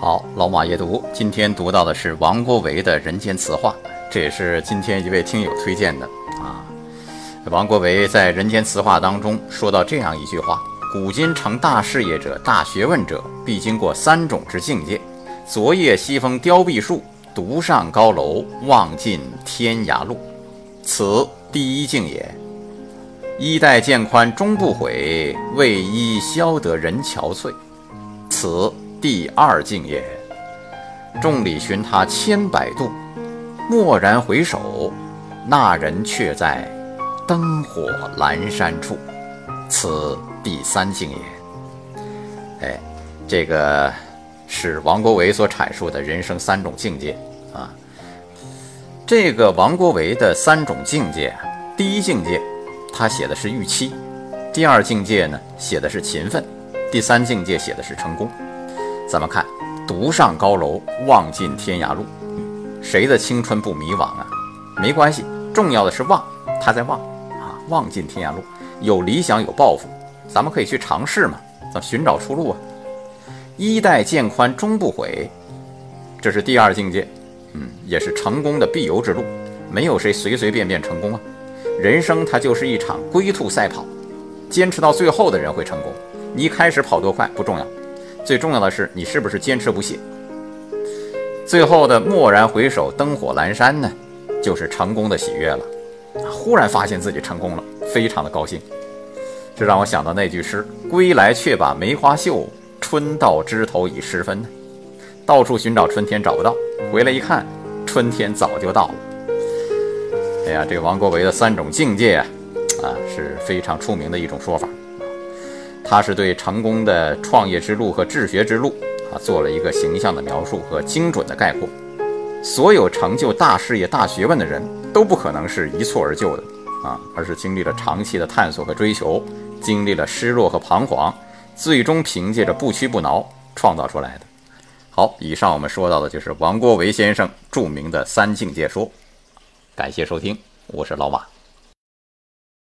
好，老马夜读，今天读到的是王国维的《人间词话》，这也是今天一位听友推荐的啊。王国维在《人间词话》当中说到这样一句话：古今成大事业者、大学问者，必经过三种之境界。昨夜西风凋碧树，独上高楼，望尽天涯路。此第一境也。衣带渐宽终不悔，为伊消得人憔悴。此第二境也。众里寻他千百度，蓦然回首，那人却在灯火阑珊处。此第三境也。哎，这个是王国维所阐述的人生三种境界啊。这个王国维的三种境界，第一境界。他写的是预期，第二境界呢写的是勤奋，第三境界写的是成功。怎么看，独上高楼，望尽天涯路。谁的青春不迷惘啊？没关系，重要的是望，他在望啊，望尽天涯路。有理想，有抱负，咱们可以去尝试嘛，咱寻找出路啊。衣带渐宽终不悔，这是第二境界，嗯，也是成功的必由之路。没有谁随随便便成功啊。人生它就是一场龟兔赛跑，坚持到最后的人会成功。你一开始跑多快不重要，最重要的是你是不是坚持不懈。最后的蓦然回首，灯火阑珊呢，就是成功的喜悦了。忽然发现自己成功了，非常的高兴。这让我想到那句诗：“归来却把梅花嗅，春到枝头已十分。”到处寻找春天找不到，回来一看，春天早就到了。哎呀，这个王国维的三种境界啊，啊是非常出名的一种说法。他是对成功的创业之路和治学之路啊，做了一个形象的描述和精准的概括。所有成就大事业、大学问的人都不可能是一蹴而就的啊，而是经历了长期的探索和追求，经历了失落和彷徨，最终凭借着不屈不挠创造出来的。好，以上我们说到的就是王国维先生著名的三境界说。感谢收听，我是老马。